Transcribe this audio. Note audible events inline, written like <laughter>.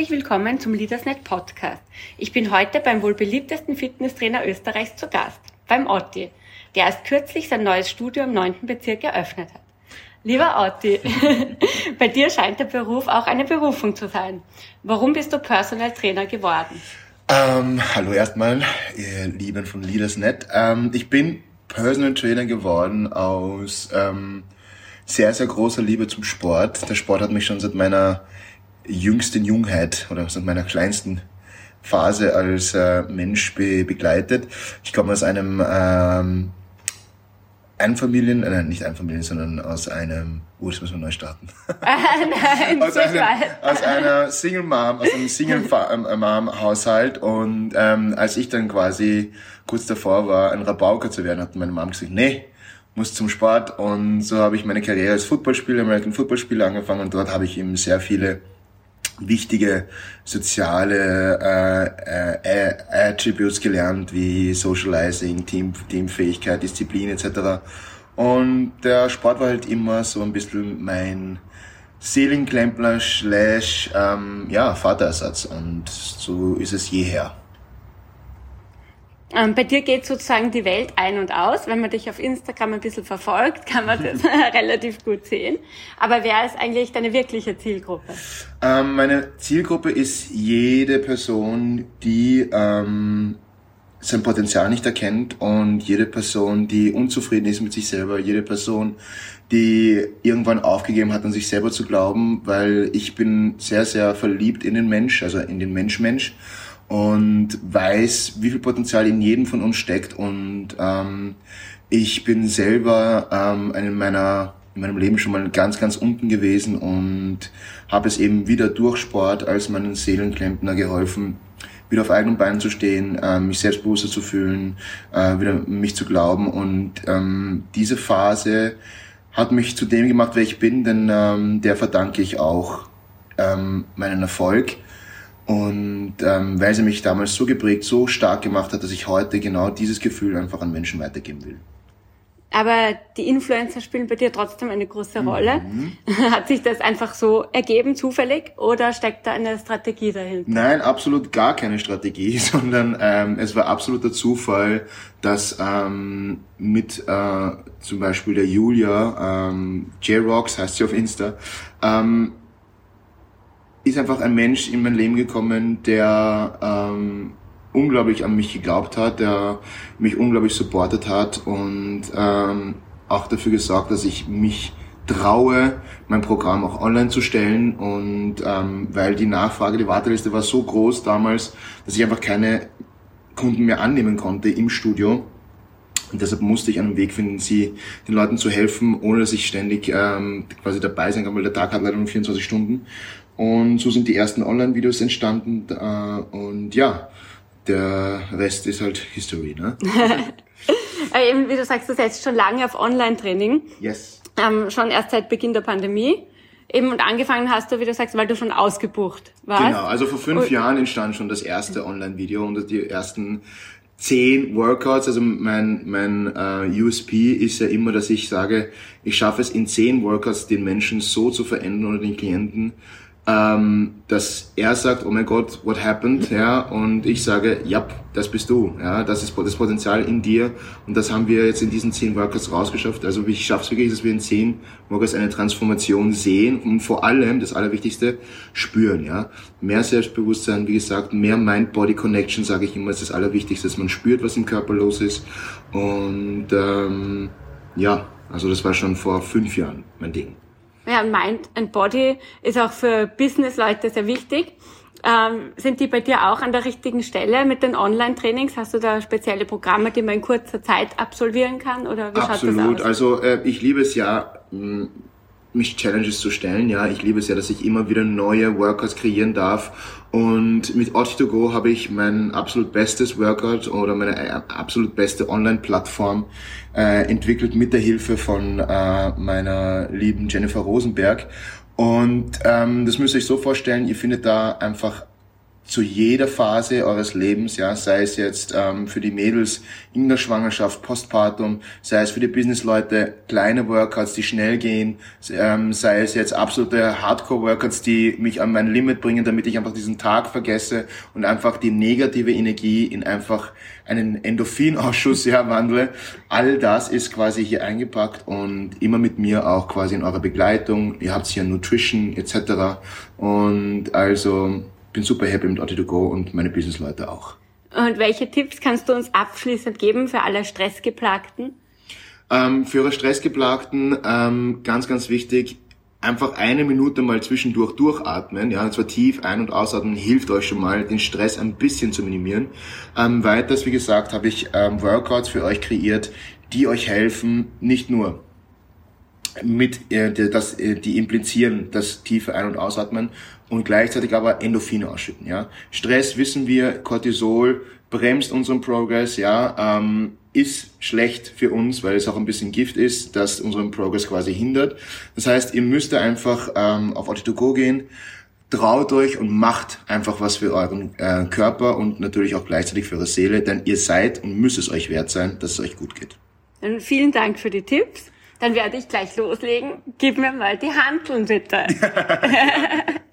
Herzlich willkommen zum Leadersnet Podcast. Ich bin heute beim wohl beliebtesten Fitnesstrainer Österreichs zu Gast, beim Otti, der erst kürzlich sein neues Studio im 9. Bezirk eröffnet hat. Lieber Otti, <laughs> bei dir scheint der Beruf auch eine Berufung zu sein. Warum bist du Personal Trainer geworden? Ähm, hallo erstmal, ihr Lieben von Leadersnet. Ähm, ich bin Personal Trainer geworden aus ähm, sehr, sehr großer Liebe zum Sport. Der Sport hat mich schon seit meiner jüngsten Jungheit oder seit meiner kleinsten Phase als äh, Mensch be begleitet. Ich komme aus einem ähm, Einfamilien, äh, nicht Einfamilien, sondern aus einem, oh, das müssen wir neu starten. <laughs> Nein, <laughs> aus, einem, aus einer Single Mom, aus einem Single ähm, Mom Haushalt und ähm, als ich dann quasi kurz davor war, ein Rabauker zu werden, hat meine Mom gesagt, nee, muss zum Sport und so habe ich meine Karriere als Footballspieler, American Footballspieler angefangen und dort habe ich eben sehr viele wichtige soziale äh, äh, Attributes gelernt, wie Socializing, Team, Teamfähigkeit, Disziplin etc. Und der Sport war halt immer so ein bisschen mein Seelenklempler slash ähm, ja, Vaterersatz und so ist es jeher. Ähm, bei dir geht sozusagen die Welt ein und aus. Wenn man dich auf Instagram ein bisschen verfolgt, kann man das <laughs> <laughs> relativ gut sehen. Aber wer ist eigentlich deine wirkliche Zielgruppe? Ähm, meine Zielgruppe ist jede Person, die ähm, sein Potenzial nicht erkennt und jede Person, die unzufrieden ist mit sich selber, jede Person, die irgendwann aufgegeben hat, an sich selber zu glauben, weil ich bin sehr, sehr verliebt in den Mensch, also in den Mensch-Mensch und weiß, wie viel Potenzial in jedem von uns steckt. Und ähm, ich bin selber ähm, in meiner in meinem Leben schon mal ganz, ganz unten gewesen und habe es eben wieder durch Sport als meinen Seelenklempner geholfen, wieder auf eigenen Beinen zu stehen, äh, mich selbstbewusster zu fühlen, äh, wieder mich zu glauben. Und ähm, diese Phase hat mich zu dem gemacht, wer ich bin, denn ähm, der verdanke ich auch ähm, meinen Erfolg. Und ähm, weil sie mich damals so geprägt, so stark gemacht hat, dass ich heute genau dieses Gefühl einfach an Menschen weitergeben will. Aber die Influencer spielen bei dir trotzdem eine große Rolle. Mhm. <laughs> Hat sich das einfach so ergeben, zufällig, oder steckt da eine Strategie dahinter? Nein, absolut gar keine Strategie, <laughs> sondern ähm, es war absoluter Zufall, dass ähm, mit äh, zum Beispiel der Julia, ähm, J-Rocks heißt sie auf Insta, ähm, ist einfach ein Mensch in mein Leben gekommen, der ähm, unglaublich an mich geglaubt hat, der mich unglaublich supportet hat und ähm, auch dafür gesorgt, dass ich mich traue, mein Programm auch online zu stellen und ähm, weil die Nachfrage, die Warteliste war so groß damals, dass ich einfach keine Kunden mehr annehmen konnte im Studio. Und deshalb musste ich einen Weg finden, sie den Leuten zu helfen, ohne dass ich ständig ähm, quasi dabei sein kann, weil der Tag hat leider nur 24 Stunden. Und so sind die ersten Online-Videos entstanden. Äh, und ja, der Rest ist halt History. Ne? <laughs> Äh, eben, wie du sagst, du setzt schon lange auf Online-Training. Yes. Ähm, schon erst seit Beginn der Pandemie. Eben und angefangen hast du, wie du sagst, weil du schon ausgebucht warst. Genau, also vor fünf und Jahren entstand schon das erste Online-Video und die ersten zehn Workouts. Also mein, mein uh, USP ist ja immer, dass ich sage, ich schaffe es in zehn Workouts den Menschen so zu verändern oder den Klienten, ähm, dass er sagt, oh mein Gott, what happened, ja, und ich sage, ja, das bist du, ja, das ist das Potenzial in dir und das haben wir jetzt in diesen zehn Workouts rausgeschafft. Also ich schaffe es wirklich, dass wir in zehn Workouts eine Transformation sehen und vor allem, das Allerwichtigste, spüren, ja. Mehr Selbstbewusstsein, wie gesagt, mehr Mind-Body-Connection, sage ich immer, ist das Allerwichtigste, dass man spürt, was im Körper los ist und ähm, ja, also das war schon vor fünf Jahren mein Ding. Ja, Mind and Body ist auch für Business-Leute sehr wichtig. Ähm, sind die bei dir auch an der richtigen Stelle mit den Online-Trainings? Hast du da spezielle Programme, die man in kurzer Zeit absolvieren kann? Oder wie Absolut. schaut das aus? Also äh, ich liebe es ja, mich Challenges zu stellen. Ja, ich liebe es ja, dass ich immer wieder neue Workouts kreieren darf. Und mit Odd2Go habe ich mein absolut bestes Workout oder meine äh, absolut beste Online-Plattform äh, entwickelt mit der Hilfe von äh, meiner lieben Jennifer Rosenberg. Und ähm, das müsst ihr euch so vorstellen, ihr findet da einfach zu jeder Phase eures Lebens, ja, sei es jetzt ähm, für die Mädels in der Schwangerschaft, Postpartum, sei es für die Businessleute kleine Workouts, die schnell gehen, ähm, sei es jetzt absolute Hardcore-Workouts, die mich an mein Limit bringen, damit ich einfach diesen Tag vergesse und einfach die negative Energie in einfach einen Endorphinausschuss ja, wandle. All das ist quasi hier eingepackt und immer mit mir auch quasi in eurer Begleitung. Ihr habt hier Nutrition etc. Und also bin super happy mit Audi2Go und meine Businessleute auch. Und welche Tipps kannst du uns abschließend geben für alle Stressgeplagten? Ähm, für eure Stressgeplagten ähm, ganz, ganz wichtig, einfach eine Minute mal zwischendurch durchatmen, ja, und zwar tief ein- und ausatmen, hilft euch schon mal, den Stress ein bisschen zu minimieren. Ähm, weiters, wie gesagt, habe ich ähm, Workouts für euch kreiert, die euch helfen, nicht nur mit, äh, das, äh, die implizieren das tiefe Ein- und Ausatmen und gleichzeitig aber Endorphine ausschütten. Ja, Stress wissen wir, Cortisol bremst unseren Progress. Ja, ähm, ist schlecht für uns, weil es auch ein bisschen Gift ist, das unseren Progress quasi hindert. Das heißt, ihr müsst einfach ähm, auf Audi2Go gehen, traut euch und macht einfach was für euren äh, Körper und natürlich auch gleichzeitig für eure Seele, denn ihr seid und müsst es euch wert sein, dass es euch gut geht. Vielen Dank für die Tipps. Dann werde ich gleich loslegen. Gib mir mal die Handeln bitte. <laughs> <laughs>